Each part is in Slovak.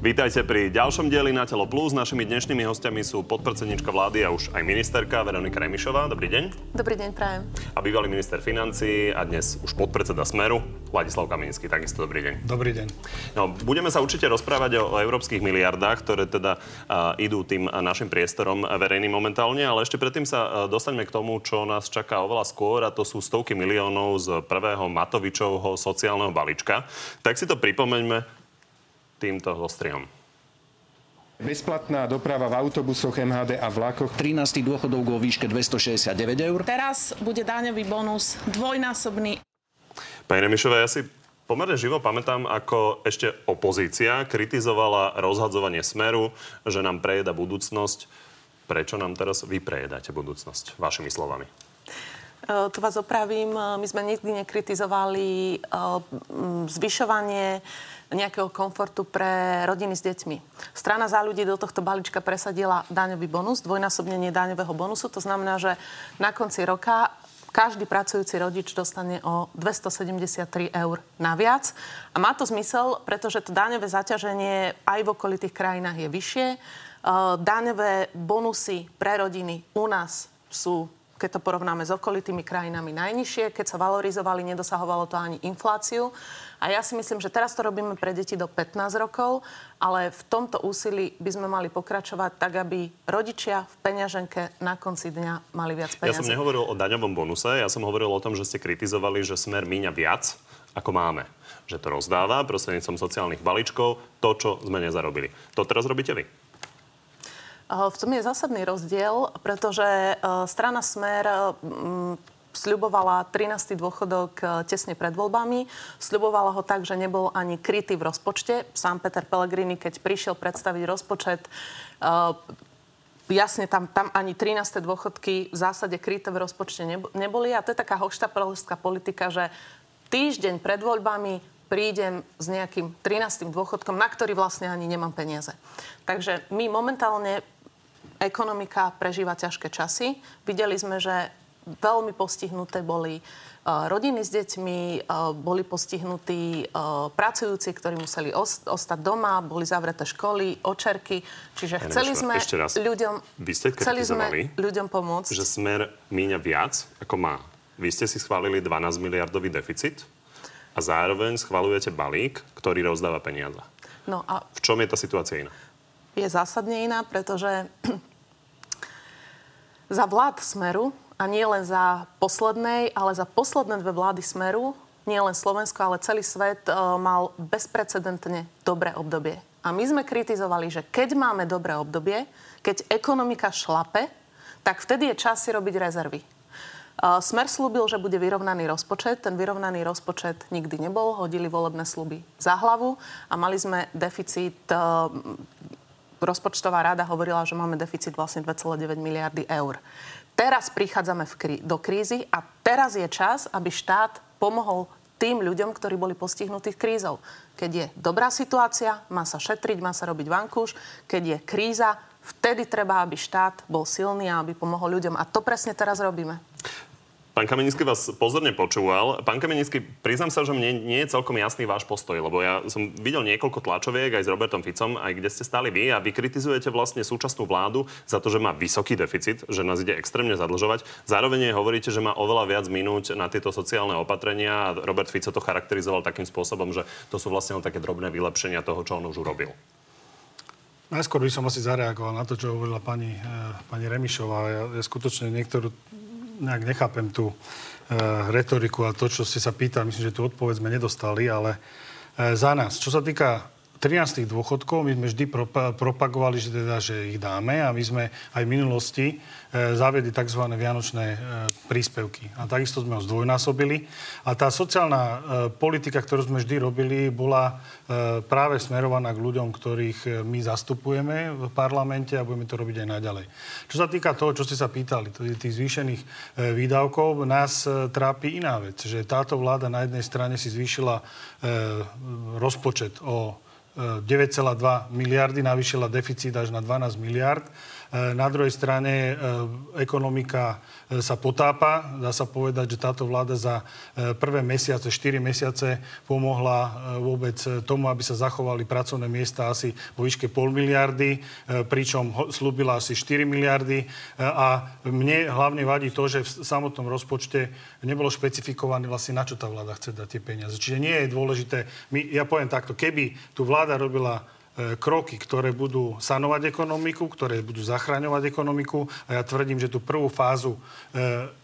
Vítajte pri ďalšom dieli na Telo Plus. Našimi dnešnými hostiami sú podpredsednička vlády a už aj ministerka Veronika Remišová. Dobrý deň. Dobrý deň, prajem. A bývalý minister financí a dnes už podpredseda Smeru, Ladislav Kamenický. Takisto dobrý deň. Dobrý deň. No, budeme sa určite rozprávať o, o európskych miliardách, ktoré teda uh, idú tým našim priestorom verejným momentálne, ale ešte predtým sa uh, dostaňme k tomu, čo nás čaká oveľa skôr a to sú stovky miliónov z prvého Matovičovho sociálneho balíčka. Tak si to pripomeňme týmto zostriom. Bezplatná doprava v autobusoch, MHD a vlakoch. 13. dôchodov vo výške 269 eur. Teraz bude daňový bonus dvojnásobný. Pani Remišová, ja si pomerne živo pamätám, ako ešte opozícia kritizovala rozhadzovanie smeru, že nám prejeda budúcnosť. Prečo nám teraz vy prejedáte budúcnosť? Vašimi slovami. E, tu vás opravím. My sme nikdy nekritizovali e, zvyšovanie nejakého komfortu pre rodiny s deťmi. Strana za ľudí do tohto balíčka presadila daňový bonus, dvojnásobnenie daňového bonusu. To znamená, že na konci roka každý pracujúci rodič dostane o 273 eur naviac. A má to zmysel, pretože to daňové zaťaženie aj v okolitých krajinách je vyššie. E, daňové bonusy pre rodiny u nás sú keď to porovnáme s okolitými krajinami najnižšie. Keď sa valorizovali, nedosahovalo to ani infláciu. A ja si myslím, že teraz to robíme pre deti do 15 rokov, ale v tomto úsilí by sme mali pokračovať tak, aby rodičia v peňaženke na konci dňa mali viac peniazy. Ja som nehovoril o daňovom bonuse, ja som hovoril o tom, že ste kritizovali, že smer míňa viac, ako máme. Že to rozdáva prostredníctvom sociálnych balíčkov to, čo sme nezarobili. To teraz robíte vy. V tom je zásadný rozdiel, pretože e, strana Smer sľubovala 13. dôchodok tesne pred voľbami. Sľubovala ho tak, že nebol ani krytý v rozpočte. Sám Peter Pellegrini, keď prišiel predstaviť rozpočet, jasne tam, tam ani 13. dôchodky v zásade kryté v rozpočte neboli. A to je taká hoštapelovská politika, že týždeň pred voľbami prídem s nejakým 13. dôchodkom, na ktorý vlastne ani nemám peniaze. Takže my momentálne ekonomika prežíva ťažké časy. Videli sme, že veľmi postihnuté boli e, rodiny s deťmi, e, boli postihnutí e, pracujúci, ktorí museli ostať doma, boli zavreté školy, očerky. Čiže chceli sme ľuďom, Vy ste chceli sme ľuďom pomôcť. Že smer míňa viac, ako má. Vy ste si schválili 12 miliardový deficit a zároveň schvalujete balík, ktorý rozdáva peniaze. No a v čom je tá situácia iná? Je zásadne iná, pretože za vlád Smeru a nie len za poslednej, ale za posledné dve vlády Smeru, nie len Slovensko, ale celý svet e, mal bezprecedentne dobré obdobie. A my sme kritizovali, že keď máme dobré obdobie, keď ekonomika šlape, tak vtedy je čas si robiť rezervy. E, Smer slúbil, že bude vyrovnaný rozpočet. Ten vyrovnaný rozpočet nikdy nebol. Hodili volebné sluby za hlavu a mali sme deficit e, rozpočtová rada hovorila, že máme deficit vlastne 2,9 miliardy eur. Teraz prichádzame v krí- do krízy a teraz je čas, aby štát pomohol tým ľuďom, ktorí boli postihnutí krízou. Keď je dobrá situácia, má sa šetriť, má sa robiť vankúš. Keď je kríza, vtedy treba, aby štát bol silný a aby pomohol ľuďom. A to presne teraz robíme. Pán Kamenický vás pozorne počúval. Pán Kamenický, priznám sa, že mne nie je celkom jasný váš postoj, lebo ja som videl niekoľko tlačoviek aj s Robertom Ficom, aj kde ste stali vy a vy kritizujete vlastne súčasnú vládu za to, že má vysoký deficit, že nás ide extrémne zadlžovať. Zároveň hovoríte, že má oveľa viac minút na tieto sociálne opatrenia a Robert Fico to charakterizoval takým spôsobom, že to sú vlastne také drobné vylepšenia toho, čo on už urobil. Najskôr by som asi zareagoval na to, čo hovorila pani, eh, pani Remišová. Ja, ja skutočne niektorú nejak nechápem tú e, retoriku a to, čo ste sa pýtali, myslím, že tú odpoveď sme nedostali, ale e, za nás. Čo sa týka 13 dôchodkov my sme vždy propagovali, že, teda, že ich dáme a my sme aj v minulosti e, zaviedli tzv. vianočné e, príspevky. A takisto sme ho zdvojnásobili. A tá sociálna e, politika, ktorú sme vždy robili, bola e, práve smerovaná k ľuďom, ktorých my zastupujeme v parlamente a budeme to robiť aj naďalej. Čo sa týka toho, čo ste sa pýtali, tých zvýšených výdavkov, nás e, trápi iná vec, že táto vláda na jednej strane si zvýšila rozpočet o 9,2 miliardy, navýšila deficit až na 12 miliard. Na druhej strane ekonomika sa potápa. Dá sa povedať, že táto vláda za prvé mesiace, 4 mesiace pomohla vôbec tomu, aby sa zachovali pracovné miesta asi vo výške pol miliardy, pričom slúbila asi 4 miliardy. A mne hlavne vadí to, že v samotnom rozpočte nebolo špecifikované vlastne, na čo tá vláda chce dať tie peniaze. Čiže nie je dôležité, my, ja poviem takto, keby tu vláda robila e, kroky, ktoré budú sanovať ekonomiku, ktoré budú zachraňovať ekonomiku. A ja tvrdím, že tú prvú fázu E,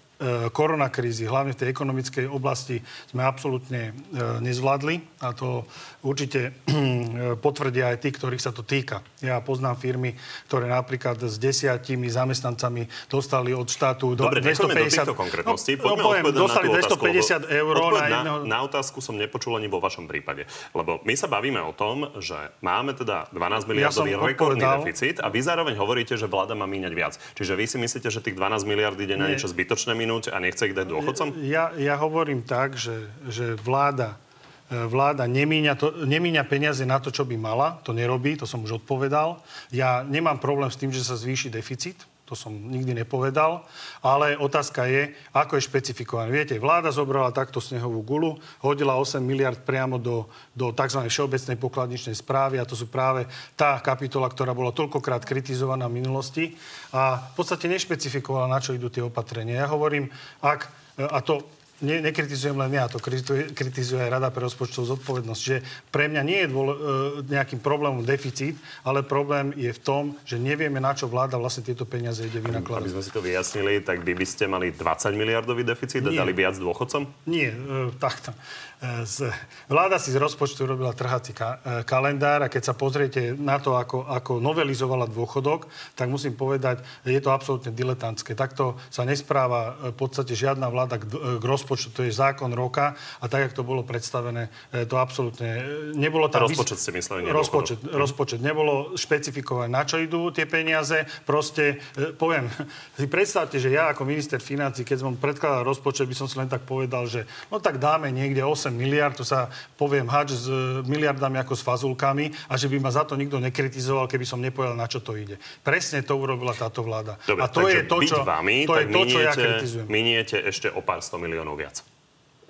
koronakrízy, hlavne v tej ekonomickej oblasti, sme absolútne e, nezvládli a to určite e, potvrdia aj tí, ktorých sa to týka. Ja poznám firmy, ktoré napríklad s desiatimi zamestnancami dostali od štátu Dobre, 250... do konkrétnosti. No, no, poviem, dostali na 250 eur na jedného... Na, otázku som nepočul ani vo vašom prípade. Lebo my sa bavíme o tom, že máme teda 12 miliardový ja rekordný odpovedal... deficit a vy zároveň hovoríte, že vláda má míňať viac. Čiže vy si myslíte, že tých 12 miliard ide na niečo zbytočné minúť a nechce ich dať dôchodcom? Ja, ja hovorím tak, že, že vláda e, vláda nemíňa, to, nemíňa peniaze na to, čo by mala. To nerobí, to som už odpovedal. Ja nemám problém s tým, že sa zvýši deficit to som nikdy nepovedal, ale otázka je, ako je špecifikované. Viete, vláda zobrala takto snehovú gulu, hodila 8 miliard priamo do, do tzv. všeobecnej pokladničnej správy a to sú práve tá kapitola, ktorá bola toľkokrát kritizovaná v minulosti a v podstate nešpecifikovala, na čo idú tie opatrenia. Ja hovorím, ak, a to ne, nekritizujem len ja, to kritizuje, kritizuje aj Rada pre rozpočtovú zodpovednosť, že pre mňa nie je dôle, e, nejakým problémom deficit, ale problém je v tom, že nevieme, na čo vláda vlastne tieto peniaze ide vynakladať. Aby sme si to vyjasnili, tak by, by ste mali 20 miliardový deficit a dali viac dôchodcom? Nie, e, takto. E, z, vláda si z rozpočtu robila trhací ka, e, kalendár a keď sa pozriete na to, ako, ako novelizovala dôchodok, tak musím povedať, je to absolútne diletantské. Takto sa nespráva e, v podstate žiadna vláda k, k rozpočtu, to je zákon roka a tak, jak to bolo predstavené, to absolútne nebolo tam... Rozpočet ste mysleli, rozpočet, rozpočet. Nebolo špecifikované, na čo idú tie peniaze. Proste, poviem, si predstavte, že ja ako minister financí, keď som predkladal rozpočet, by som si len tak povedal, že no tak dáme niekde 8 8 miliard, to sa poviem hač s e, miliardami ako s fazulkami a že by ma za to nikto nekritizoval, keby som nepovedal, na čo to ide. Presne to urobila táto vláda. Dobre, a to je to, čo, vami, to, je to, čo ja kritizujem. Miniete ešte o pár sto miliónov viac.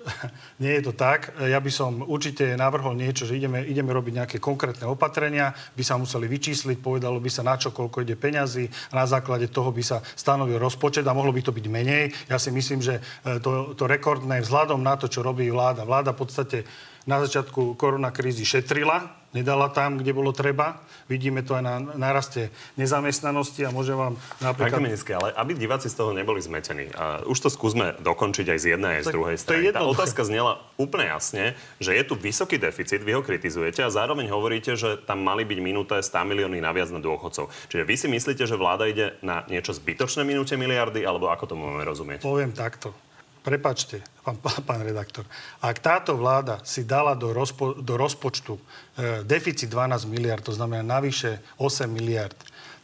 nie je to tak. Ja by som určite navrhol niečo, že ideme, ideme robiť nejaké konkrétne opatrenia, by sa museli vyčísliť, povedalo by sa na čo, koľko ide peňazí a na základe toho by sa stanovil rozpočet a mohlo by to byť menej. Ja si myslím, že e, to, to rekordné vzhľadom na to, čo robí vláda. Vláda v podstate na začiatku koronakrízy šetrila, nedala tam, kde bolo treba. Vidíme to aj na naraste nezamestnanosti a môžem vám napríklad... Pán ale aby diváci z toho neboli zmetení. A už to skúsme dokončiť aj z jednej, aj z druhej strany. Tá otázka znela úplne jasne, že je tu vysoký deficit, vy ho kritizujete a zároveň hovoríte, že tam mali byť minuté 100 milióny naviac na dôchodcov. Čiže vy si myslíte, že vláda ide na niečo zbytočné minúte miliardy, alebo ako to môžeme rozumieť? Poviem takto prepačte, pán, pán redaktor, ak táto vláda si dala do, rozpo, do rozpočtu e, deficit 12 miliard, to znamená navyše 8 miliard,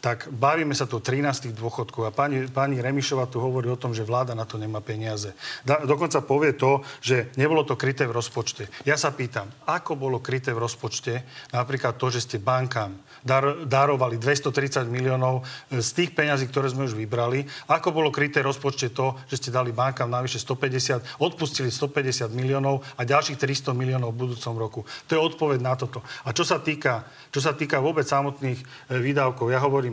tak bavíme sa tu o 13 dôchodkov a pani, pani Remišová tu hovorí o tom, že vláda na to nemá peniaze. Da, dokonca povie to, že nebolo to kryté v rozpočte. Ja sa pýtam, ako bolo kryté v rozpočte napríklad to, že ste bankám dar, darovali 230 miliónov e, z tých peňazí, ktoré sme už vybrali, ako bolo kryté v rozpočte to, že ste dali bankám navyše 150, odpustili 150 miliónov a ďalších 300 miliónov v budúcom roku. To je odpoveď na toto. A čo sa týka, čo sa týka vôbec samotných e, výdavkov, ja hovorím,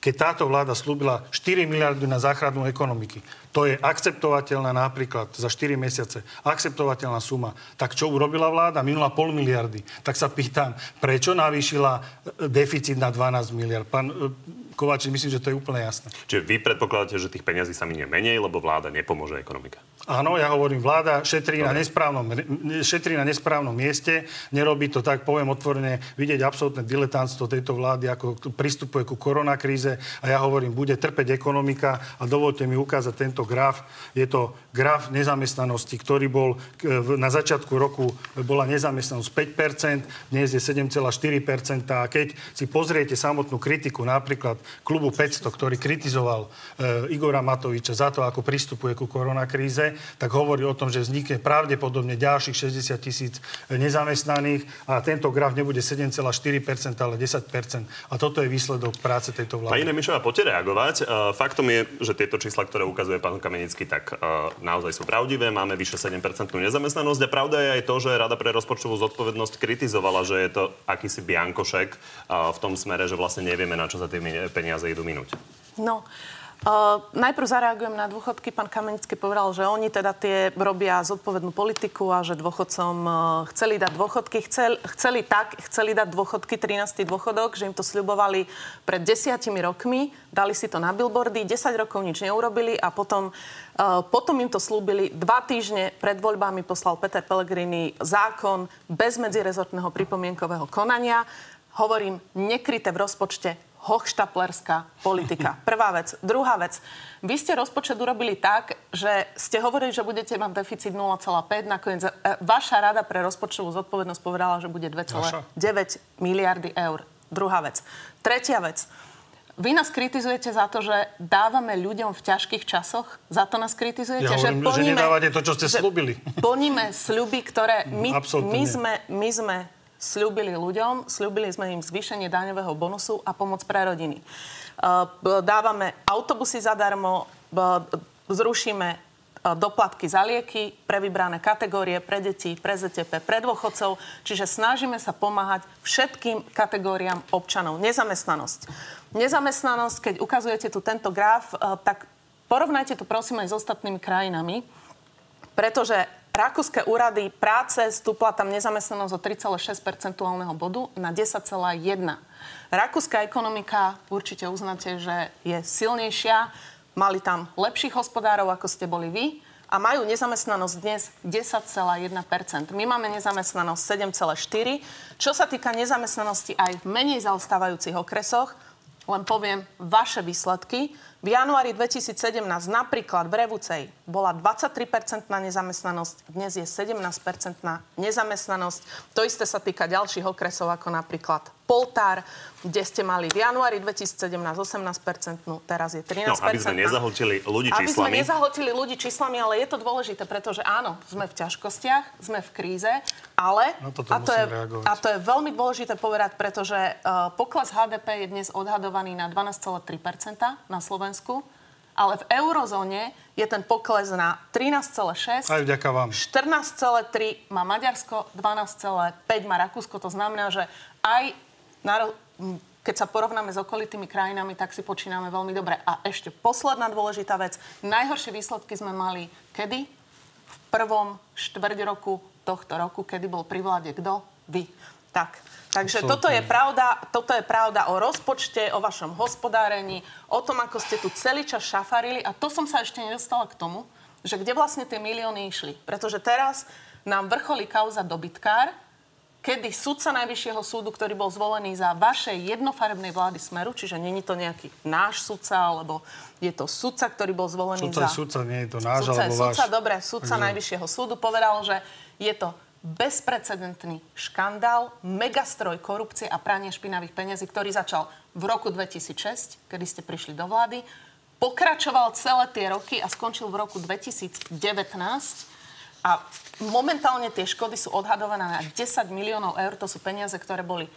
keď táto vláda slúbila 4 miliardy na záchranu ekonomiky, to je akceptovateľná napríklad za 4 mesiace, akceptovateľná suma. Tak čo urobila vláda? Minula pol miliardy. Tak sa pýtam, prečo navýšila e, deficit na 12 miliard? Pán e, Kováč, myslím, že to je úplne jasné. Čiže vy predpokladáte, že tých peňazí sa minie menej, lebo vláda nepomôže ekonomika? Áno, ja hovorím, vláda šetrí na, nesprávnom, šetrí na nesprávnom mieste, nerobí to tak, poviem otvorene, vidieť absolútne diletantstvo tejto vlády, ako pristupuje ku koronakríze a ja hovorím, bude trpeť ekonomika a dovolte mi ukázať tento graf. Je to graf nezamestnanosti, ktorý bol na začiatku roku bola nezamestnanosť 5%, dnes je 7,4% a keď si pozriete samotnú kritiku napríklad klubu 500, ktorý kritizoval e, Igora Matoviča za to, ako pristupuje ku koronakríze, tak hovorí o tom, že vznikne pravdepodobne ďalších 60 tisíc nezamestnaných a tento graf nebude 7,4%, ale 10%. A toto je výsledok práce tejto vlády. Pani Remišová, poďte reagovať. Uh, faktom je, že tieto čísla, ktoré ukazuje pán Kamenický, tak uh, naozaj sú pravdivé. Máme vyše 7% nezamestnanosť a pravda je aj to, že Rada pre rozpočtovú zodpovednosť kritizovala, že je to akýsi biankošek uh, v tom smere, že vlastne nevieme, na čo sa tie peniaze idú minúť. No, najprv zareagujem na dôchodky. Pán Kamenický povedal, že oni teda tie robia zodpovednú politiku a že dôchodcom uh, chceli dať dôchodky. Chcel, chceli tak, chceli dať dôchodky, 13. dôchodok, že im to sľubovali pred desiatimi rokmi. Dali si to na billboardy, 10 rokov nič neurobili a potom, uh, potom im to slúbili. Dva týždne pred voľbami poslal Peter Pellegrini zákon bez medzirezortného pripomienkového konania. Hovorím, nekryté v rozpočte hochštaplerská politika. Prvá vec. Druhá vec. Vy ste rozpočet urobili tak, že ste hovorili, že budete mať deficit 0,5. Nakoniec e, vaša rada pre rozpočtovú zodpovednosť povedala, že bude 2,9 miliardy eur. Druhá vec. Tretia vec. Vy nás kritizujete za to, že dávame ľuďom v ťažkých časoch? Za to nás kritizujete? Ja že, hovorím, plníme, že nedávate to, čo ste slúbili. Plníme sľuby, ktoré my, my, sme, my sme slúbili ľuďom, slúbili sme im zvýšenie daňového bonusu a pomoc pre rodiny. E, dávame autobusy zadarmo, zrušíme e, doplatky za lieky pre vybrané kategórie, pre deti, pre ZTP, pre dôchodcov. Čiže snažíme sa pomáhať všetkým kategóriám občanov. Nezamestnanosť. Nezamestnanosť, keď ukazujete tu tento graf, tak porovnajte to prosím aj s ostatnými krajinami, pretože Rakúske úrady práce stúpla tam nezamestnanosť o 3,6 percentuálneho bodu na 10,1. Rakúska ekonomika, určite uznáte, že je silnejšia. Mali tam lepších hospodárov, ako ste boli vy a majú nezamestnanosť dnes 10,1 My máme nezamestnanosť 7,4 Čo sa týka nezamestnanosti aj v menej zaostávajúcich okresoch, len poviem vaše výsledky. V januári 2017 napríklad v Revúcej bola 23% nezamestnanosť, dnes je 17% nezamestnanosť. To isté sa týka ďalších okresov, ako napríklad Poltár, kde ste mali v januári 2017 18%, no teraz je 13%. No, aby sme nezahltili ľudí číslami. Aby sme nezahltili ľudí číslami, ale je to dôležité, pretože áno, sme v ťažkostiach, sme v kríze, ale, no, a, to je, a to je veľmi dôležité povedať, pretože uh, pokles HDP je dnes odhadovaný na 12,3% na Slovensku ale v eurozóne je ten pokles na 13,6. Aj vďaka vám. 14,3 má Maďarsko, 12,5 má Rakúsko. To znamená, že aj keď sa porovnáme s okolitými krajinami, tak si počíname veľmi dobre. A ešte posledná dôležitá vec. Najhoršie výsledky sme mali kedy? V prvom štvrť roku tohto roku, kedy bol pri vláde kto? Vy. Tak. Takže toto je, pravda, toto je pravda o rozpočte, o vašom hospodárení, o tom, ako ste tu celý čas šafarili. A to som sa ešte nedostala k tomu, že kde vlastne tie milióny išli. Pretože teraz nám vrcholí kauza dobytkár, kedy sudca Najvyššieho súdu, ktorý bol zvolený za vašej jednofarebnej vlády Smeru, čiže není to nejaký náš sudca, alebo je to sudca, ktorý bol zvolený sudca za... Sudca, nie je to náš, sudca alebo sudca, váš. dobre, sudca Takže... Najvyššieho súdu povedal, že je to bezprecedentný škandál, megastroj korupcie a pranie špinavých peniazí, ktorý začal v roku 2006, kedy ste prišli do vlády, pokračoval celé tie roky a skončil v roku 2019. A momentálne tie škody sú odhadované na 10 miliónov eur. To sú peniaze, ktoré boli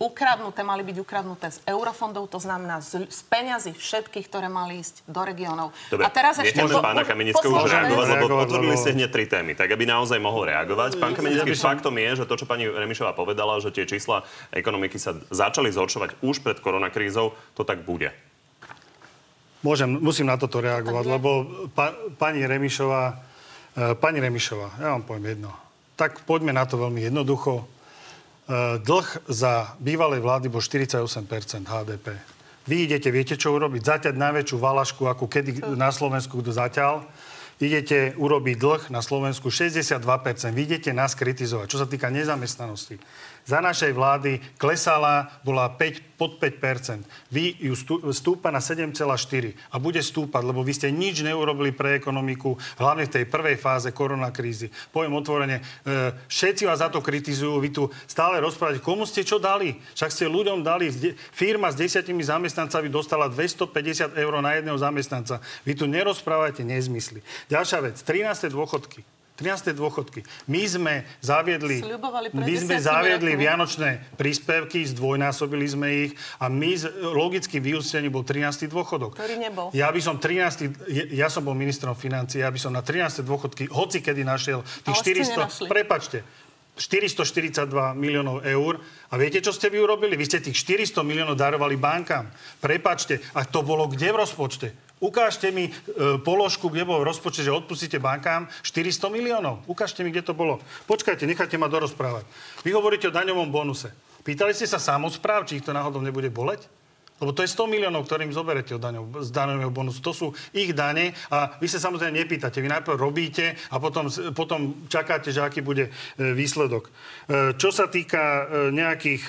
ukradnuté, mali byť ukradnuté z eurofondov, to znamená z, z peňazí všetkých, ktoré mali ísť do regiónov. Dobre, a teraz ešte... Môže pána Kamenického už reagovať, lebo otvorili ste hneď tri témy, tak aby naozaj mohol reagovať. Pán Kamenický, faktom je, že to, čo pani Remišová povedala, že tie čísla ekonomiky sa začali zhoršovať už pred koronakrízou, to tak bude. Môžem, musím na toto reagovať, lebo pa, pani Remišová, pani Remišová, ja vám poviem jedno. Tak poďme na to veľmi jednoducho Eh, dlh za bývalej vlády bol 48% HDP. Vy idete, viete čo urobiť? Zaťať najväčšiu valašku, ako kedy na Slovensku kto zaťal idete urobiť dlh na Slovensku 62%. Vy idete nás kritizovať. Čo sa týka nezamestnanosti. Za našej vlády klesala, bola 5, pod 5%. Vy ju stúpa na 7,4 a bude stúpať, lebo vy ste nič neurobili pre ekonomiku, hlavne v tej prvej fáze koronakrízy. Poviem otvorene, e, všetci vás za to kritizujú, vy tu stále rozprávate, komu ste čo dali? Však ste ľuďom dali, firma s desiatimi zamestnancami dostala 250 eur na jedného zamestnanca. Vy tu nerozprávate nezmysly. Ďalšia vec, 13. dôchodky. 13. dôchodky. My sme zaviedli, my sme 10 zaviedli vianočné príspevky, zdvojnásobili sme ich a my, z- logicky vyústený bol 13. dôchodok. Ktorý nebol. Ja by som 13. Ja, som bol ministrom financií, ja by som na 13. dôchodky hoci kedy našiel tých Ale ste 400... nenašli. Prepačte. 442 miliónov eur. A viete, čo ste vy urobili? Vy ste tých 400 miliónov darovali bankám. Prepačte. A to bolo kde v rozpočte? Ukážte mi e, položku, kde bolo v rozpočte, že odpustíte bankám 400 miliónov. Ukážte mi, kde to bolo. Počkajte, nechajte ma dorozprávať. Vy hovoríte o daňovom bonuse. Pýtali ste sa samospráv, či ich to náhodou nebude boleť? Lebo to je 100 miliónov, ktorým zoberete od daňov, z daňového bonusu. To sú ich dane a vy sa samozrejme nepýtate. Vy najprv robíte a potom, potom čakáte, že aký bude e, výsledok. E, Čo sa týka e, nejakých,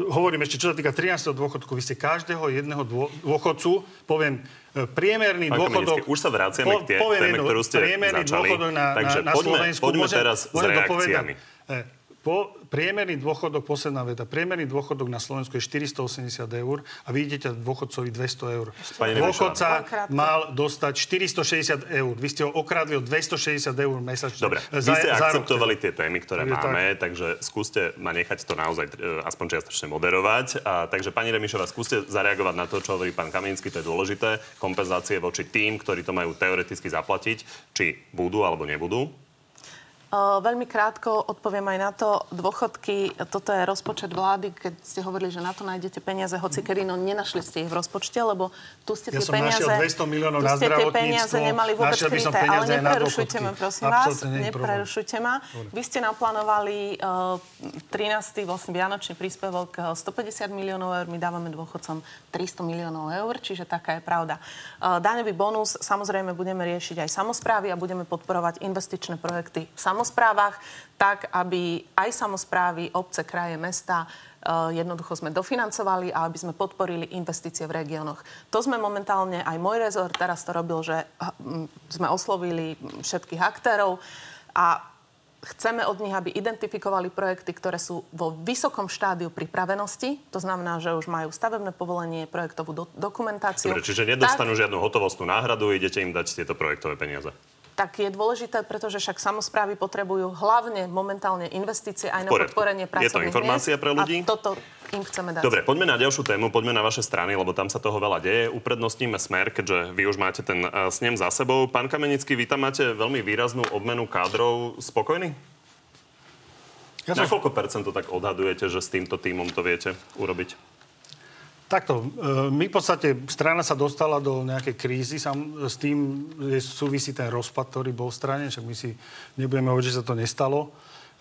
hovorím ešte, čo sa týka 13. dôchodku, vy ste každého jedného dô- dôchodcu, poviem, priemerný Pán dôchodok... Už sa vraciame k tie- téme, ktorú ste priemerný začali. dôchodok na, Takže na, na poďme- Slovensku... poďme teraz môžem to povedať. reakciami. E, Po, priemerný dôchodok, posledná veta, priemerný dôchodok na Slovensku je 480 eur a vy idete dôchodcovi 200 eur. Pani Dôchodca mal dostať 460 eur. Vy ste ho okradli o 260 eur mesačne. Dobre, vy ste za rok akceptovali teda. tie témy, ktoré Takže tak. máme, takže skúste ma nechať to naozaj e, aspoň čiastočne moderovať. A, takže pani Remišová, skúste zareagovať na to, čo hovorí pán Kamenický, to je dôležité. Kompenzácie voči tým, ktorí to majú teoreticky zaplatiť, či budú alebo nebudú. Veľmi krátko odpoviem aj na to. Dôchodky, toto je rozpočet vlády, keď ste hovorili, že na to nájdete peniaze, hoci kedy, no nenašli ste ich v rozpočte, lebo tu ste Ja tie som peniaze... našiel 200 miliónov tu na ste tie zdravotníctvo, peniaze nemali vôbec som kryté, ale neprerušujte ma, prosím Absolútne vás. Neprerušujte ma. Vy ste naplánovali uh, 13. vlastne vianočný príspevok uh, 150 miliónov eur, my dávame dôchodcom 300 miliónov eur, čiže taká je pravda. Uh, daňový bonus samozrejme budeme riešiť aj samozprávy a budeme podporovať investičné projekty v samozprávach, tak aby aj samozprávy, obce, kraje, mesta uh, jednoducho sme dofinancovali a aby sme podporili investície v regiónoch. To sme momentálne, aj môj rezort teraz to robil, že m, sme oslovili všetkých aktérov a Chceme od nich, aby identifikovali projekty, ktoré sú vo vysokom štádiu pripravenosti. To znamená, že už majú stavebné povolenie, projektovú do- dokumentáciu. Dobre, čiže nedostanú žiadnu hotovostnú náhradu, idete im dať tieto projektové peniaze. Tak, je dôležité, pretože však samozprávy potrebujú hlavne momentálne investície aj na podporenie Je to pracovných informácia miest pre ľudí? A toto im chceme dať. Dobre, poďme na ďalšiu tému, poďme na vaše strany, lebo tam sa toho veľa deje. Uprednostníme smer, keďže vy už máte ten uh, snem za sebou. Pán Kamenický, vy tam máte veľmi výraznú obmenu kádrov. Spokojný? Ja Na som koľko percent to tak odhadujete, že s týmto týmom to viete urobiť? Takto, e, my v podstate, strana sa dostala do nejakej krízy, sam, s tým je, súvisí ten rozpad, ktorý bol v strane, však my si nebudeme hovoriť, že sa to nestalo.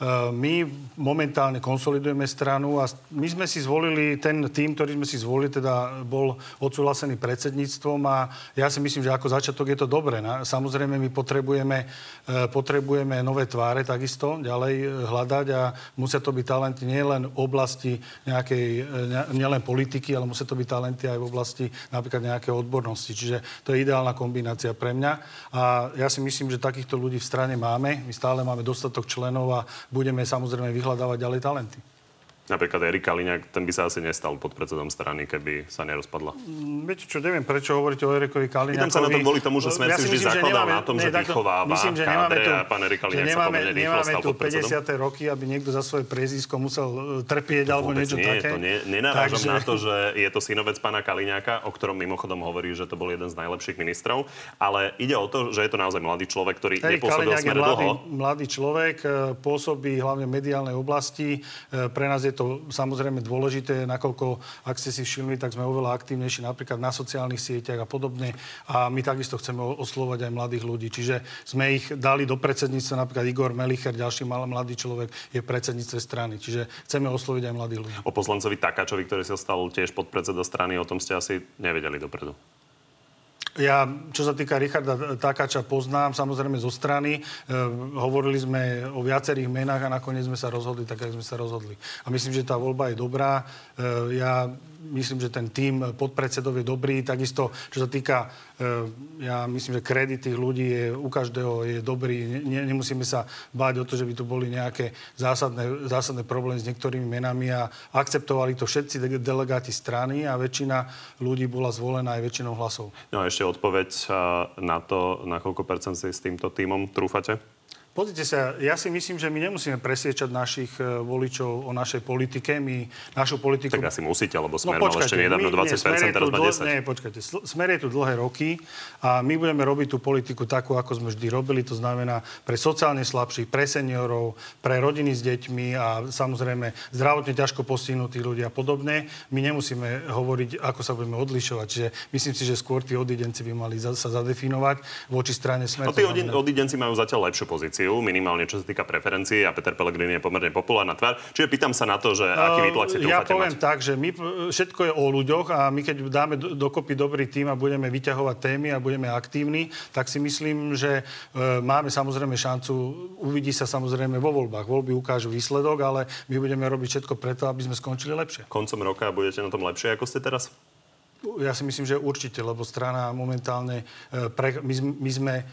E, My momentálne konsolidujeme stranu a my sme si zvolili, ten tým, ktorý sme si zvolili, teda bol odsúhlasený predsedníctvom a ja si myslím, že ako začiatok je to dobré. Samozrejme, my potrebujeme, e, potrebujeme nové tváre takisto ďalej e, hľadať a musia to byť talenty nielen v oblasti nejakej, ne- nielen politiky, ale musia to byť talenty aj v oblasti napríklad nejakej odbornosti. Čiže to je ideálna kombinácia pre mňa a ja si myslím, že takýchto ľudí v strane máme. My stále máme dostatok členov a budeme samozrejme vyhľadávať ďalej talenty. Napríklad Erik Kaliňák, ten by sa asi nestal pod predsedom strany, keby sa nerozpadla. Viete čo, neviem, prečo hovoríte o Erikovi Kaliňákovi. Pýtam sa na to kvôli tomu, že Smer si vždy myslím, zakladal nemáme- na tom, že vychováva myslím, že nemáme tu, a pán Erik Kaliňák že sa pomerne nemáme tu podpredsedom. 50. roky, aby niekto za svoje prezísko musel e, trpieť alebo Vôbec niečo nie, také. to nie, nenarážam Takže- na to, že je to synovec pána Kaliňáka, o ktorom mimochodom hovorí, že to bol jeden z najlepších ministrov, ale ide o to, že je to naozaj mladý človek, ktorý Erik nepôsobil smere dlho. mladý človek, e, pôsobí hlavne v mediálnej oblasti. E, Pre nás je to samozrejme dôležité, nakoľko, ak ste si všimli, tak sme oveľa aktívnejší napríklad na sociálnych sieťach a podobne. A my takisto chceme oslovať aj mladých ľudí. Čiže sme ich dali do predsedníctva, napríklad Igor Melicher, ďalší mal- mladý človek, je v predsedníctve strany. Čiže chceme osloviť aj mladých ľudí. O poslancovi Takáčovi, ktorý sa stal tiež podpredseda strany, o tom ste asi nevedeli dopredu. Ja, čo sa týka Richarda Takáča, poznám samozrejme zo strany. E, hovorili sme o viacerých menách a nakoniec sme sa rozhodli tak, ako sme sa rozhodli. A myslím, že tá voľba je dobrá. E, ja myslím, že ten tým podpredsedov je dobrý. Takisto, čo sa týka, e, ja myslím, že kredit tých ľudí je, u každého je dobrý. Ne, nemusíme sa báť o to, že by tu boli nejaké zásadné, zásadné problémy s niektorými menami a akceptovali to všetci de- delegáti strany a väčšina ľudí bola zvolená aj väčšinou hlasov. No a ešte odpoveď a, na to, na koľko percent si s týmto týmom trúfate? Pozrite sa, ja si myslím, že my nemusíme presviečať našich e, voličov o našej politike. My našu politiku... Tak asi musíte, lebo Smer no, počkajte, mal ešte nedávno 20%, nie, teraz má 10. Nie, počkajte. Smer je tu dlhé roky a my budeme robiť tú politiku takú, ako sme vždy robili. To znamená pre sociálne slabších, pre seniorov, pre rodiny s deťmi a samozrejme zdravotne ťažko postihnutí ľudia a podobne. My nemusíme hovoriť, ako sa budeme odlišovať. Čiže myslím si, že skôr tí odidenci by mali sa zadefinovať voči strane Smer. No tí odidenci majú zatiaľ lepšiu pozíciu pozíciu, minimálne čo sa týka preferencií a Peter Pellegrini je pomerne populárna tvár. Čiže pýtam sa na to, že aký výtlak si Ja poviem mať. tak, že my, všetko je o ľuďoch a my keď dáme dokopy dobrý tým a budeme vyťahovať témy a budeme aktívni, tak si myslím, že e, máme samozrejme šancu, uvidí sa samozrejme vo voľbách. Voľby ukážu výsledok, ale my budeme robiť všetko preto, aby sme skončili lepšie. Koncom roka budete na tom lepšie, ako ste teraz? Ja si myslím, že určite, lebo strana momentálne, e, pre, my, my sme e,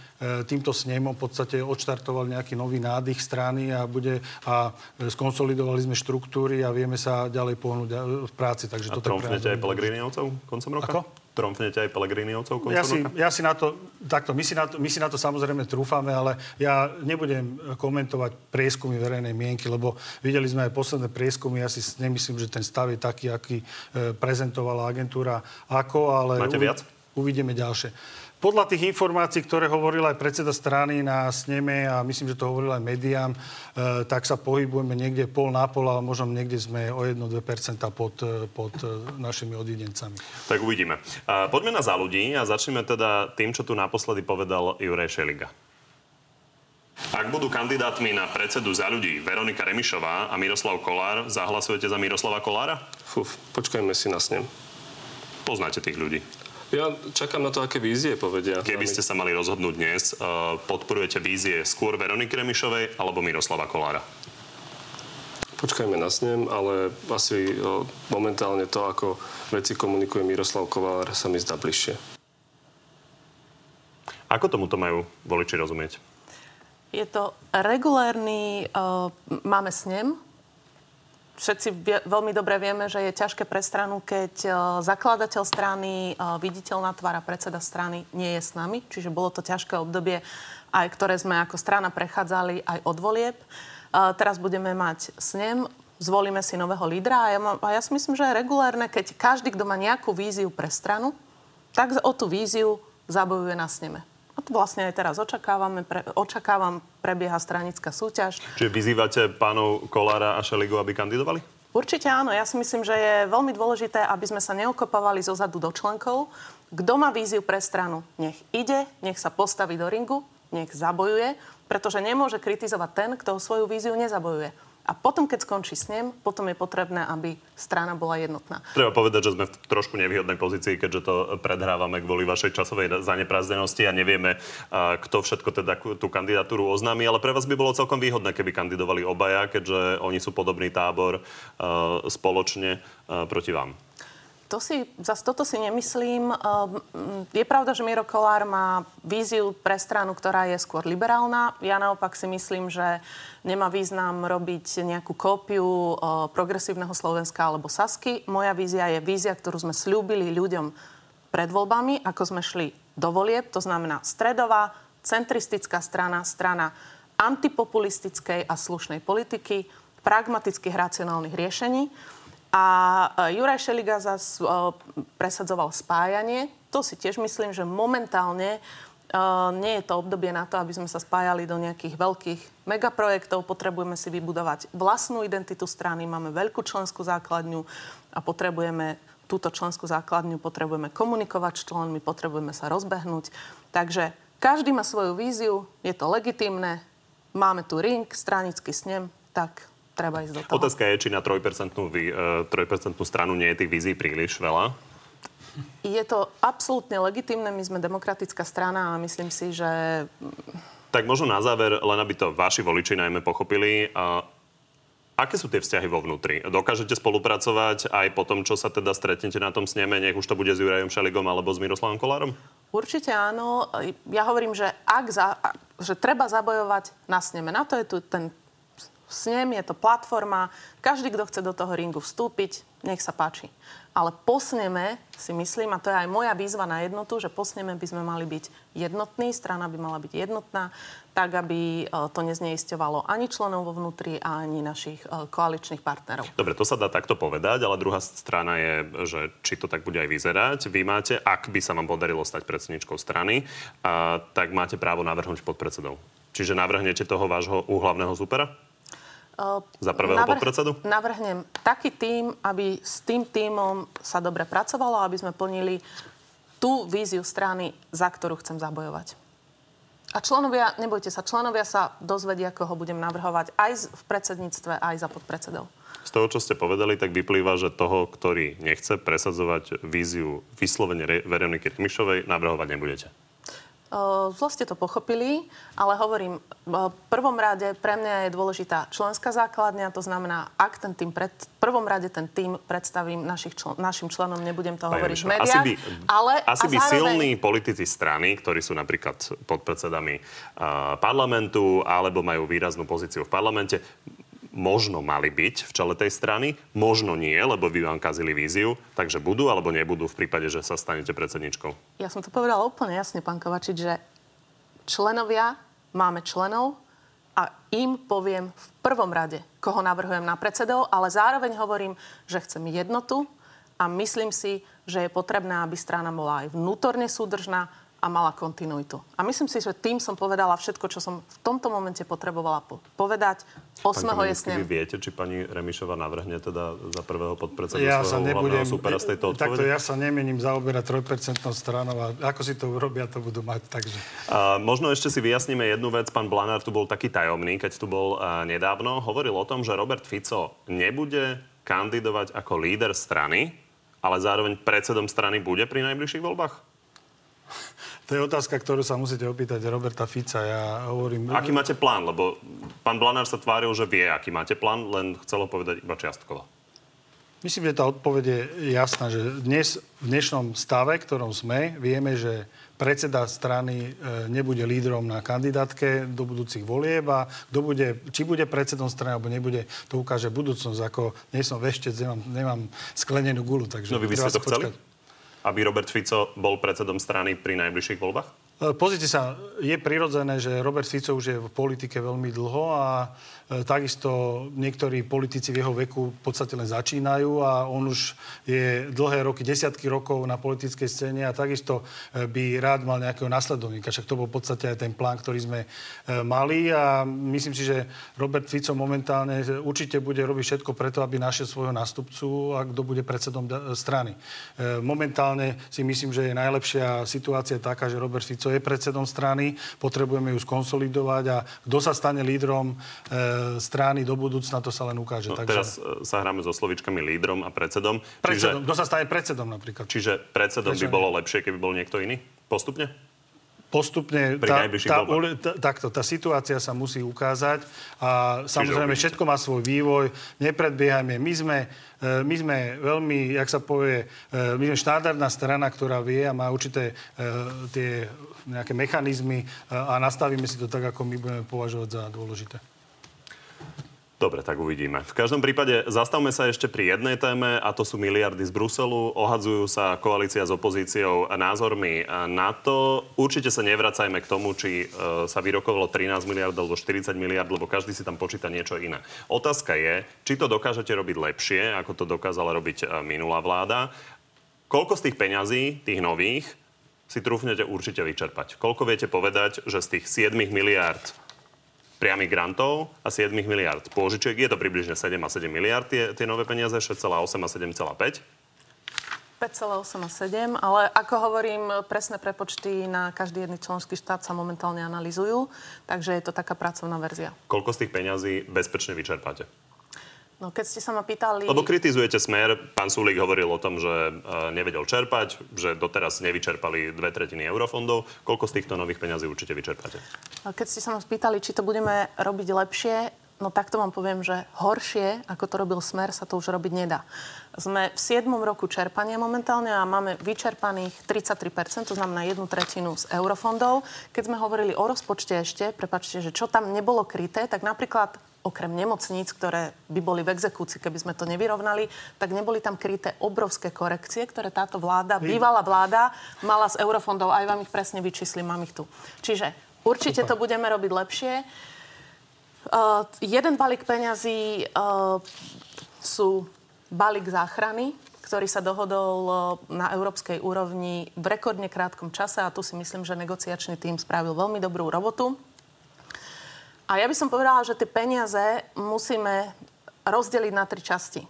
týmto snemom v podstate odštartovali nejaký nový nádych strany a, bude, a e, skonsolidovali sme štruktúry a vieme sa ďalej pohnúť v práci. Takže a tromfnete aj Pelegriniovcov koncom roka? Ako? Tromfnete aj Pelegriniovcov ja si, ja si na to, takto, my si na to, my si na to samozrejme trúfame, ale ja nebudem komentovať prieskumy verejnej mienky, lebo videli sme aj posledné prieskumy, ja si nemyslím, že ten stav je taký, aký e, prezentovala agentúra ako, ale... Máte viac? Uvidíme ďalšie. Podľa tých informácií, ktoré hovoril aj predseda strany na sneme a myslím, že to hovoril aj médiám, e, tak sa pohybujeme niekde pol na pol, ale možno niekde sme o 1-2% pod, e, pod e, našimi odidencami. Tak uvidíme. Poďme na za ľudí a začneme teda tým, čo tu naposledy povedal Juraj Šeliga. Ak budú kandidátmi na predsedu za ľudí Veronika Remišová a Miroslav Kolár, zahlasujete za Miroslava Kolára? Fuf, počkajme si na snem. Poznáte tých ľudí. Ja čakám na to, aké vízie povedia. Keby ste sa mali rozhodnúť dnes, uh, podporujete vízie skôr Veroniky Remišovej alebo Miroslava Kolára? Počkajme na snem, ale asi uh, momentálne to, ako veci komunikuje Miroslav Kolár, sa mi zdá bližšie. Ako tomuto majú voliči rozumieť? Je to regulárny, uh, máme snem, všetci vie, veľmi dobre vieme, že je ťažké pre stranu, keď uh, zakladateľ strany, uh, viditeľná tvára predseda strany nie je s nami. Čiže bolo to ťažké obdobie, aj ktoré sme ako strana prechádzali aj od volieb. Uh, teraz budeme mať snem, zvolíme si nového lídra a ja, a ja si myslím, že je regulárne, keď každý, kto má nejakú víziu pre stranu, tak o tú víziu zabojuje na sneme. Vlastne aj teraz očakávame, pre, očakávam, prebieha stranická súťaž. Čiže vyzývate pánov Kolára a Šeligu, aby kandidovali? Určite áno. Ja si myslím, že je veľmi dôležité, aby sme sa neokopávali zo zadu do členkov. Kto má víziu pre stranu, nech ide, nech sa postaví do ringu, nech zabojuje, pretože nemôže kritizovať ten, kto svoju víziu nezabojuje. A potom, keď skončí s ním, potom je potrebné, aby strana bola jednotná. Treba povedať, že sme v trošku nevýhodnej pozícii, keďže to predhrávame kvôli vašej časovej zaneprázdnenosti a nevieme, kto všetko teda tú kandidatúru oznámi, ale pre vás by bolo celkom výhodné, keby kandidovali obaja, keďže oni sú podobný tábor spoločne proti vám. To si, zase toto si nemyslím. Ehm, je pravda, že Miro Kolár má víziu pre stranu, ktorá je skôr liberálna. Ja naopak si myslím, že nemá význam robiť nejakú kópiu ehm, progresívneho Slovenska alebo Sasky. Moja vízia je vízia, ktorú sme slúbili ľuďom pred voľbami, ako sme šli do volieb. To znamená stredová, centristická strana, strana antipopulistickej a slušnej politiky, pragmatických racionálnych riešení. A e, Juraj Šeliga zase presadzoval spájanie. To si tiež myslím, že momentálne e, nie je to obdobie na to, aby sme sa spájali do nejakých veľkých megaprojektov. Potrebujeme si vybudovať vlastnú identitu strany, máme veľkú členskú základňu a potrebujeme túto členskú základňu, potrebujeme komunikovať s členmi, potrebujeme sa rozbehnúť. Takže každý má svoju víziu, je to legitimné, máme tu ring, stranický snem, tak treba ísť do toho. Otázka je, či na 3%, 3% stranu nie je tých vízií príliš veľa. Je to absolútne legitimné. My sme demokratická strana a myslím si, že... Tak možno na záver, len aby to vaši voliči najmä pochopili, a aké sú tie vzťahy vo vnútri? Dokážete spolupracovať aj po tom, čo sa teda stretnete na tom sneme, nech už to bude s Jurajom Šeligom alebo s Miroslavom Kolárom? Určite áno. Ja hovorím, že, ak za, že treba zabojovať na sneme. Na to je tu ten snem, je to platforma. Každý, kto chce do toho ringu vstúpiť, nech sa páči. Ale posneme, si myslím, a to je aj moja výzva na jednotu, že posneme by sme mali byť jednotní, strana by mala byť jednotná, tak, aby e, to nezneisťovalo ani členov vo vnútri, ani našich e, koaličných partnerov. Dobre, to sa dá takto povedať, ale druhá strana je, že či to tak bude aj vyzerať. Vy máte, ak by sa vám podarilo stať predsedničkou strany, a, tak máte právo navrhnúť podpredsedov. Čiže navrhnete toho vášho úhlavného supera? Za prvého Navrh- podpredsedu? Navrhnem taký tým, aby s tým týmom sa dobre pracovalo, aby sme plnili tú víziu strany, za ktorú chcem zabojovať. A členovia, nebojte sa, členovia sa dozvedia, ako ho budem navrhovať aj v predsedníctve, aj za podpredsedov. Z toho, čo ste povedali, tak vyplýva, že toho, ktorý nechce presadzovať víziu vyslovene Veroniky Remišovej, navrhovať nebudete. Zlo ste to pochopili, ale hovorím, v prvom rade pre mňa je dôležitá členská základňa, to znamená, ak ten tým pred, v prvom rade ten tým predstavím našich člen, našim členom, nebudem to Pani hovoriť v médiách. Asi by, ale, asi by zároveň... silní politici strany, ktorí sú napríklad podpredsedami uh, parlamentu alebo majú výraznú pozíciu v parlamente, možno mali byť v čele tej strany, možno nie, lebo vy vám kazili víziu, takže budú alebo nebudú v prípade, že sa stanete predsedničkou? Ja som to povedala úplne jasne, pán Kovačič, že členovia, máme členov a im poviem v prvom rade, koho navrhujem na predsedov, ale zároveň hovorím, že chcem jednotu a myslím si, že je potrebné, aby strana bola aj vnútorne súdržná, a mala kontinuitu. A myslím si, že tým som povedala všetko, čo som v tomto momente potrebovala po- povedať. 8. jesne. Vy viete, či pani Remišova navrhne teda za prvého podpredsedu ja svojho sa nebudem, supera z tejto odpovede? Takto ja sa nemením zaoberať 3% stranou a ako si to urobia, to budú mať. Takže. A, možno ešte si vyjasníme jednu vec. Pán Blanár tu bol taký tajomný, keď tu bol a, nedávno. Hovoril o tom, že Robert Fico nebude kandidovať ako líder strany, ale zároveň predsedom strany bude pri najbližších voľbách? To je otázka, ktorú sa musíte opýtať Roberta Fica. Ja hovorím... Aký máte plán? Lebo pán Blanár sa tváril, že vie, aký máte plán, len chcelo povedať iba čiastkovo. Myslím, že tá odpoveď je jasná, že dnes, v dnešnom stave, v ktorom sme, vieme, že predseda strany e, nebude lídrom na kandidátke do budúcich volieb a kto bude, či bude predsedom strany alebo nebude, to ukáže budúcnosť. Ako nie som veštec, nemám, nemám sklenenú gulu. Takže no vy by ste to chceli? Aby Robert Fico bol predsedom strany pri najbližších voľbách? E, pozrite sa, je prirodzené, že Robert Fico už je v politike veľmi dlho a E, takisto niektorí politici v jeho veku v podstate len začínajú a on už je dlhé roky, desiatky rokov na politickej scéne a takisto e, by rád mal nejakého nasledovníka. Však to bol v podstate aj ten plán, ktorý sme mali a myslím si, že Robert Fico momentálne určite bude robiť všetko preto, aby našiel svojho nástupcu a kto bude predsedom strany. Momentálne si myslím, že je najlepšia situácia taká, že Robert Fico je predsedom strany, potrebujeme ju skonsolidovať a kto sa stane lídrom strany do budúcna, to sa len ukáže. No, Takže... Teraz e, sa hráme so slovičkami lídrom a predsedom. Predsedom. Čiže... Kto sa stane predsedom napríklad? Čiže predsedom Prečo by bolo lepšie, keby bol niekto iný? Postupne? Postupne tá, tá, tá, takto, tá situácia sa musí ukázať a samozrejme všetko má svoj vývoj, nepredbiehajme. My sme, e, my sme veľmi, jak sa povie, e, my sme štandardná strana, ktorá vie a má určité tie nejaké mechanizmy a nastavíme si to tak, ako my budeme považovať za dôležité. Dobre, tak uvidíme. V každom prípade zastavme sa ešte pri jednej téme a to sú miliardy z Bruselu. Ohadzujú sa koalícia s opozíciou názormi na to. Určite sa nevracajme k tomu, či e, sa vyrokovalo 13 miliard alebo 40 miliard, lebo každý si tam počíta niečo iné. Otázka je, či to dokážete robiť lepšie, ako to dokázala robiť e, minulá vláda. Koľko z tých peňazí, tých nových, si trúfnete určite vyčerpať? Koľko viete povedať, že z tých 7 miliard priamých grantov a 7 miliard pôžičiek. Je to približne 7 a 7 miliard tie, tie nové peniaze, 6,8 a 7,5. 5,8 a 7, ale ako hovorím, presné prepočty na každý jedný členský štát sa momentálne analizujú, takže je to taká pracovná verzia. Koľko z tých peňazí bezpečne vyčerpáte? No keď ste sa ma pýtali... Lebo kritizujete smer, pán Sulík hovoril o tom, že uh, nevedel čerpať, že doteraz nevyčerpali dve tretiny eurofondov. Koľko z týchto nových peňazí určite vyčerpáte? Keď ste sa ma spýtali, či to budeme robiť lepšie, no takto vám poviem, že horšie, ako to robil Smer, sa to už robiť nedá. Sme v 7. roku čerpania momentálne a máme vyčerpaných 33%, to znamená jednu tretinu z eurofondov. Keď sme hovorili o rozpočte ešte, prepačte, že čo tam nebolo kryté, tak napríklad okrem nemocníc, ktoré by boli v exekúcii, keby sme to nevyrovnali, tak neboli tam kryté obrovské korekcie, ktoré táto vláda, bývalá vláda, mala z eurofondov. Aj vám ich presne vyčíslim, mám ich tu. Čiže určite Super. to budeme robiť lepšie. Uh, jeden balík peňazí uh, sú balík záchrany, ktorý sa dohodol uh, na európskej úrovni v rekordne krátkom čase a tu si myslím, že negociačný tým spravil veľmi dobrú robotu. A ja by som povedala, že tie peniaze musíme rozdeliť na tri časti.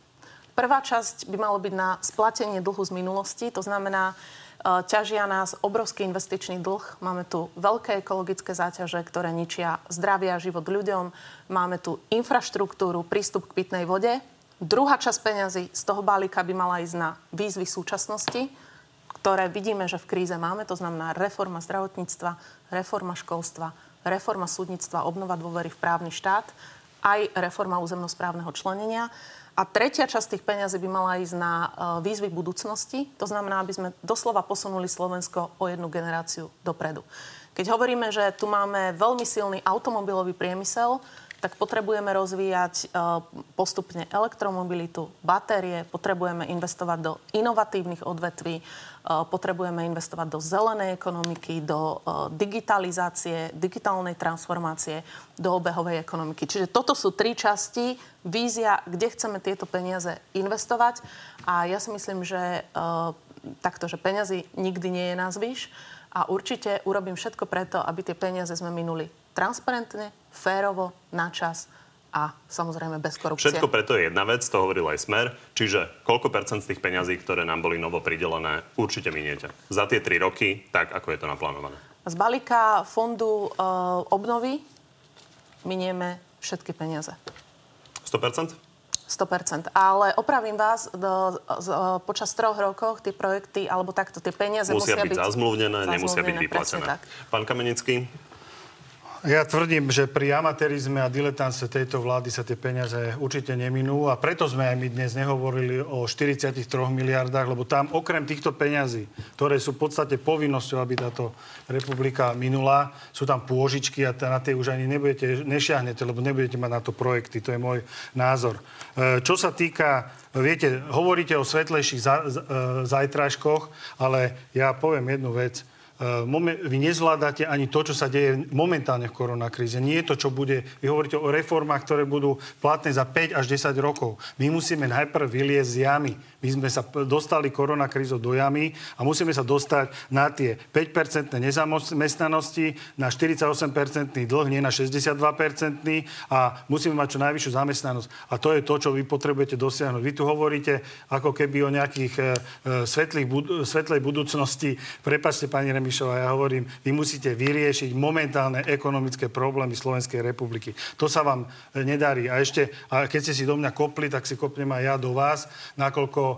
Prvá časť by malo byť na splatenie dlhu z minulosti, to znamená, e, ťažia nás obrovský investičný dlh. Máme tu veľké ekologické záťaže, ktoré ničia zdravie a život ľuďom. Máme tu infraštruktúru, prístup k pitnej vode. Druhá časť peňazí z toho balíka by mala ísť na výzvy súčasnosti, ktoré vidíme, že v kríze máme. To znamená reforma zdravotníctva, reforma školstva, reforma súdnictva, obnova dôvery v právny štát, aj reforma územnosprávneho členenia. A tretia časť tých peňazí by mala ísť na uh, výzvy budúcnosti. To znamená, aby sme doslova posunuli Slovensko o jednu generáciu dopredu. Keď hovoríme, že tu máme veľmi silný automobilový priemysel, tak potrebujeme rozvíjať uh, postupne elektromobilitu, batérie, potrebujeme investovať do inovatívnych odvetví, Eh, potrebujeme investovať do zelenej ekonomiky, do eh, digitalizácie, digitálnej transformácie, do obehovej ekonomiky. Čiže toto sú tri časti, vízia, kde chceme tieto peniaze investovať. A ja si myslím, že takto, že peniazy nikdy nie je nás výš. A určite urobím všetko preto, aby tie peniaze sme minuli transparentne, férovo, na čas a samozrejme bez korupcie. Všetko preto je jedna vec, to hovoril aj Smer, čiže koľko percent z tých peňazí, ktoré nám boli novo pridelené, určite miniete. Za tie tri roky, tak ako je to naplánované. Z balíka fondu e, obnovy minieme všetky peniaze. 100%? 100%. Ale opravím vás, do, z, počas troch rokov tie projekty, alebo takto, tie peniaze musia, musia byť, byť zazmluvnené, nemusia byť vyplatené. Pán Kamenický? Ja tvrdím, že pri amatérizme a diletánstve tejto vlády sa tie peniaze určite neminú a preto sme aj my dnes nehovorili o 43 miliardách, lebo tam okrem týchto peňazí, ktoré sú v podstate povinnosťou, aby táto republika minula, sú tam pôžičky a na tie už ani nebudete, nešiahnete, lebo nebudete mať na to projekty. To je môj názor. E, čo sa týka Viete, hovoríte o svetlejších e, zajtražkoch, ale ja poviem jednu vec vy nezvládate ani to, čo sa deje momentálne v koronakríze. Nie je to, čo bude... Vy hovoríte o reformách, ktoré budú platné za 5 až 10 rokov. My musíme najprv vyliezť z jamy. My sme sa dostali koronakrízou do jamy a musíme sa dostať na tie 5% nezamestnanosti, na 48-percentný dlh, nie na 62-percentný a musíme mať čo najvyššiu zamestnanosť. A to je to, čo vy potrebujete dosiahnuť. Vy tu hovoríte ako keby o nejakých e, svetlých, bud- svetlej budúcnosti. Prepačte, pani Remišová, ja hovorím, vy musíte vyriešiť momentálne ekonomické problémy Slovenskej republiky. To sa vám e, nedarí. A ešte, a keď ste si do mňa kopli, tak si kopnem aj ja do vás, nakoľko e,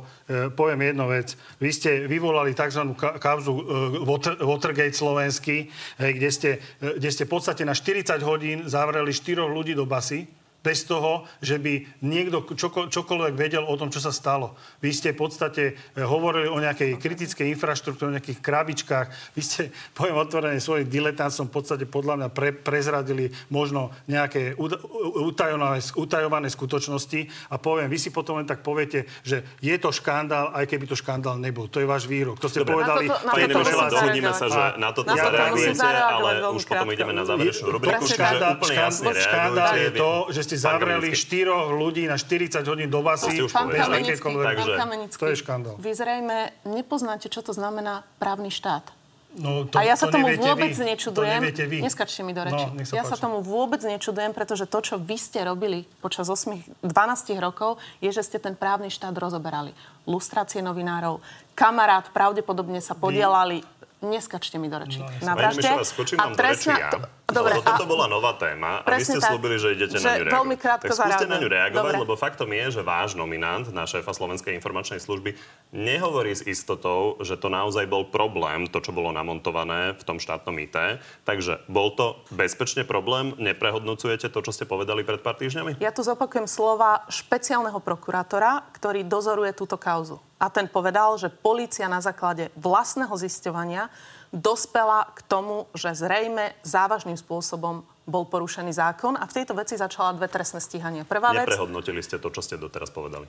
poviem jednu vec. Vy ste vyvolali tzv. kauzu e, Water, Watergate slovenský, e, kde, ste, e, kde ste v podstate na 40 hodín zavreli 4 ľudí do basy bez toho, že by niekto čoko, čokoľvek vedel o tom, čo sa stalo. Vy ste v podstate eh, hovorili o nejakej kritickej infraštruktúre, o nejakých krabičkách. Vy ste, poviem otvorene, svojim diletantstvom v podstate podľa mňa pre, prezradili možno nejaké utajované, utajované skutočnosti a poviem, vy si potom len tak poviete, že je to škandál, aj keby to škandál nebol. To je váš výrok. To ste Dobre, povedali. Pani dohodníme sa, že na toto zareagujete, ale už potom ideme na záverečnú rubriku. Škandál je to, že ste zavreli štyroch ľudí na 40 hodín do basy. Pán Kamenický, to je škandál. Vy zrejme nepoznáte, čo to znamená právny štát. No, to, a ja sa to tomu vôbec vy. nečudujem. Neskačte mi do reči. No, sa ja páči. sa tomu vôbec nečudujem, pretože to, čo vy ste robili počas 8, 12 rokov, je, že ste ten právny štát rozoberali. Lustrácie novinárov, kamarát pravdepodobne sa podielali vy neskačte mi do reči. No, na vražde. skočím vám do reči ja. Dobre, lebo toto bola nová téma a vy ste tak, slúbili, že idete že na ňu reagovať. Veľmi krátko tak skúste na ňu reagovať, Dobre. lebo faktom je, že váš nominant na šéfa Slovenskej informačnej služby nehovorí s istotou, že to naozaj bol problém, to, čo bolo namontované v tom štátnom IT. Takže bol to bezpečne problém? Neprehodnocujete to, čo ste povedali pred pár týždňami? Ja tu zopakujem slova špeciálneho prokurátora, ktorý dozoruje túto kauzu. A ten povedal, že policia na základe vlastného zisťovania dospela k tomu, že zrejme závažným spôsobom bol porušený zákon a v tejto veci začala dve trestné stíhania. Prvá vec, Neprehodnotili ste to, čo ste doteraz povedali.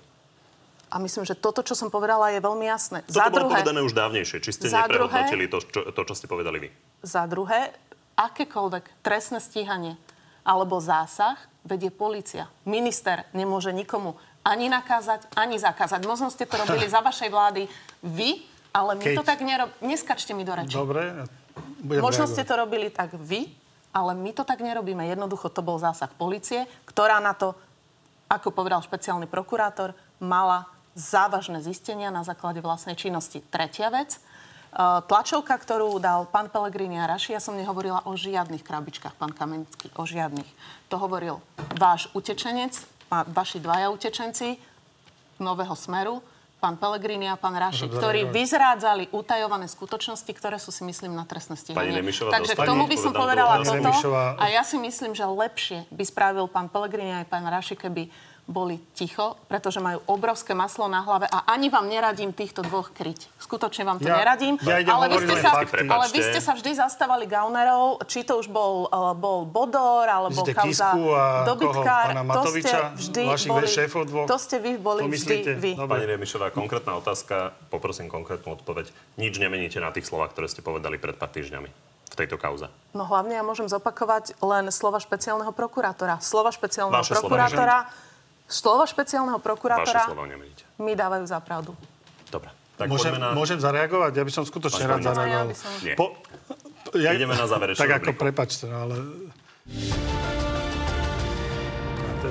a myslím, že toto, čo som povedala, je veľmi jasné. Toto bolo povedané už dávnejšie. Či ste Za neprehodnotili to, čo, to, čo ste povedali vy? Za druhé, akékoľvek trestné stíhanie alebo zásah vedie policia. Minister nemôže nikomu ani nakázať, ani zakázať. Možno ste to robili za vašej vlády vy, ale my Keď- to tak nerobíme. Neskačte mi do reči. Dobre, budem Možno reagovať. ste to robili tak vy, ale my to tak nerobíme. Jednoducho to bol zásah policie, ktorá na to, ako povedal špeciálny prokurátor, mala závažné zistenia na základe vlastnej činnosti. Tretia vec, Uh, tlačovka, ktorú dal pán Pellegrini a Raši, ja som nehovorila o žiadnych krabičkách, pán Kamenický, o žiadnych. To hovoril váš utečenec, vaši dvaja utečenci nového smeru, pán Pellegrini a pán Raši, ktorí vyzrádzali utajované skutočnosti, ktoré sú si myslím na trestné stíhanie. Takže k tomu by som povedala toto. A ja si myslím, že lepšie by spravil pán Pellegrini aj pán Raši, keby boli ticho, pretože majú obrovské maslo na hlave a ani vám neradím týchto dvoch kryť. Skutočne vám to Ja- neradím. ja ale, vy ste sa, fakty. ale vy ste sa vždy zastávali gaunerov, či to už bol, uh, bol Bodor, alebo Myslíte kauza a dobytkár. koho? To ste vždy boli, šéfov dvoch? to ste vy boli To vždy vy. Dobre. Pani Remišová, konkrétna otázka. Poprosím konkrétnu odpoveď. Nič nemeníte na tých slovách, ktoré ste povedali pred pár týždňami v tejto kauze. No hlavne ja môžem zopakovať len slova špeciálneho prokurátora. Slova špeciálneho Vaše prokurátora. Slova špeciálneho Vaše prokurátora mi dávajú za pravdu. Dobre. Tak Môžem, na... môžem zareagovať? Ja by som skutočne rád zareagoval. Ja som- Nie. Po, ja, Ideme na záverečnú Tak ako, rubriku. prepačte, no, ale...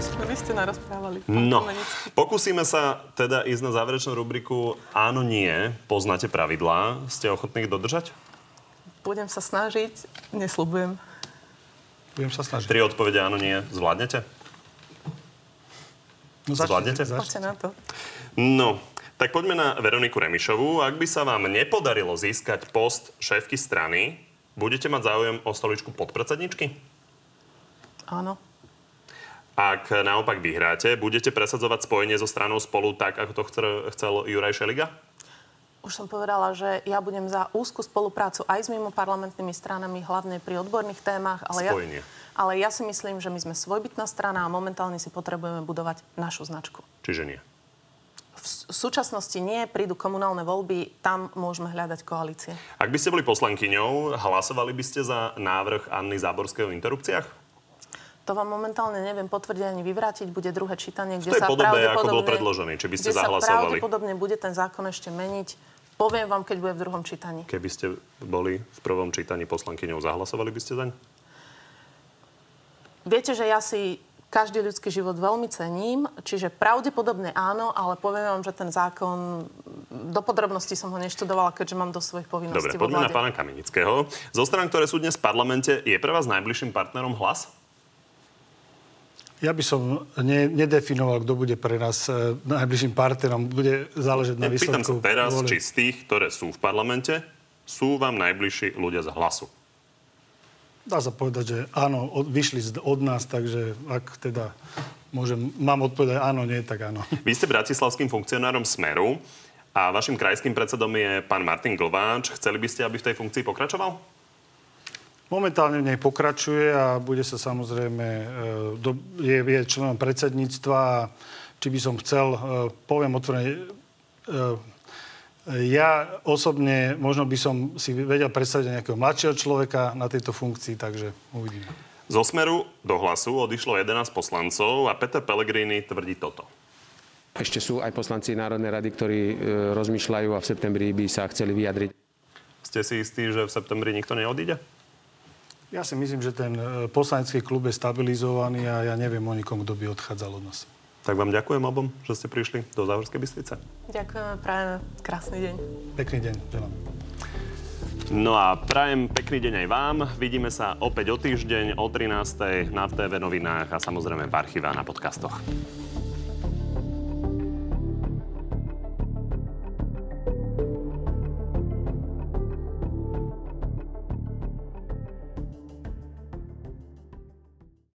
Vy ste narozprávali. No, pokúsime sa teda ísť na záverečnú rubriku Áno, nie. Poznáte pravidlá. Ste ochotní ich dodržať? Budem sa snažiť, nesľubujem. Budem sa snažiť. Tri odpovede áno, nie. Zvládnete? No, Zvládnete? Poďte na to. No, tak poďme na Veroniku Remišovú. Ak by sa vám nepodarilo získať post šéfky strany, budete mať záujem o stoličku podpredsedničky? Áno. Ak naopak vyhráte, budete presadzovať spojenie so stranou spolu tak, ako to chcel, chcel Juraj Šeliga? Už som povedala, že ja budem za úzku spoluprácu aj s mimoparlamentnými stranami, hlavne pri odborných témach. Ale ja, ale ja si myslím, že my sme svojbytná strana a momentálne si potrebujeme budovať našu značku. Čiže nie. V súčasnosti nie, prídu komunálne voľby, tam môžeme hľadať koalície. Ak by ste boli poslankyňou, hlasovali by ste za návrh Anny Záborskej o interrupciách? To vám momentálne neviem potvrdiť ani vyvrátiť. Bude druhé čítanie, kde sa podobe, ako bol pravdepodobne... predložený. Či by ste zahlasovali? pravdepodobne bude ten zákon ešte meniť. Poviem vám, keď bude v druhom čítaní. Keby ste boli v prvom čítaní poslankyňou, zahlasovali by ste zaň? Viete, že ja si každý ľudský život veľmi cením, čiže pravdepodobne áno, ale poviem vám, že ten zákon, do podrobností som ho neštudovala, keďže mám do svojich Dobre, povinností vo poďme na pána Kamenického. Zo strán, ktoré sú dnes v parlamente, je pre vás najbližším partnerom hlas? Ja by som ne, nedefinoval, kto bude pre nás e, najbližším partnerom. Bude záležať na Pýtam sa výsledku. teraz, volieb. či z tých, ktoré sú v parlamente, sú vám najbližší ľudia z hlasu. Dá sa povedať, že áno, od, vyšli z- od nás, takže ak teda môžem, mám odpovedať áno, nie, tak áno. Vy ste bratislavským funkcionárom Smeru a vašim krajským predsedom je pán Martin Glváč. Chceli by ste, aby v tej funkcii pokračoval? Momentálne v nej pokračuje a bude sa samozrejme, e, do, je, je členom predsedníctva a či by som chcel, e, poviem otvorene, e, ja osobne možno by som si vedel predstaviť nejakého mladšieho človeka na tejto funkcii, takže uvidíme. Zo Smeru do hlasu odišlo 11 poslancov a Peter Pellegrini tvrdí toto. Ešte sú aj poslanci Národnej rady, ktorí e, rozmýšľajú a v septembri by sa chceli vyjadriť. Ste si istí, že v septembri nikto neodíde? Ja si myslím, že ten e, poslanecký klub je stabilizovaný a ja neviem o nikom, kto by odchádzal od nás. Tak vám ďakujem obom, že ste prišli do Záhorskej Bystrice. Ďakujeme, prajeme krásny deň. Pekný deň, želám. No a prajem pekný deň aj vám. Vidíme sa opäť o týždeň o 13.00 na TV novinách a samozrejme v archíve a na podcastoch.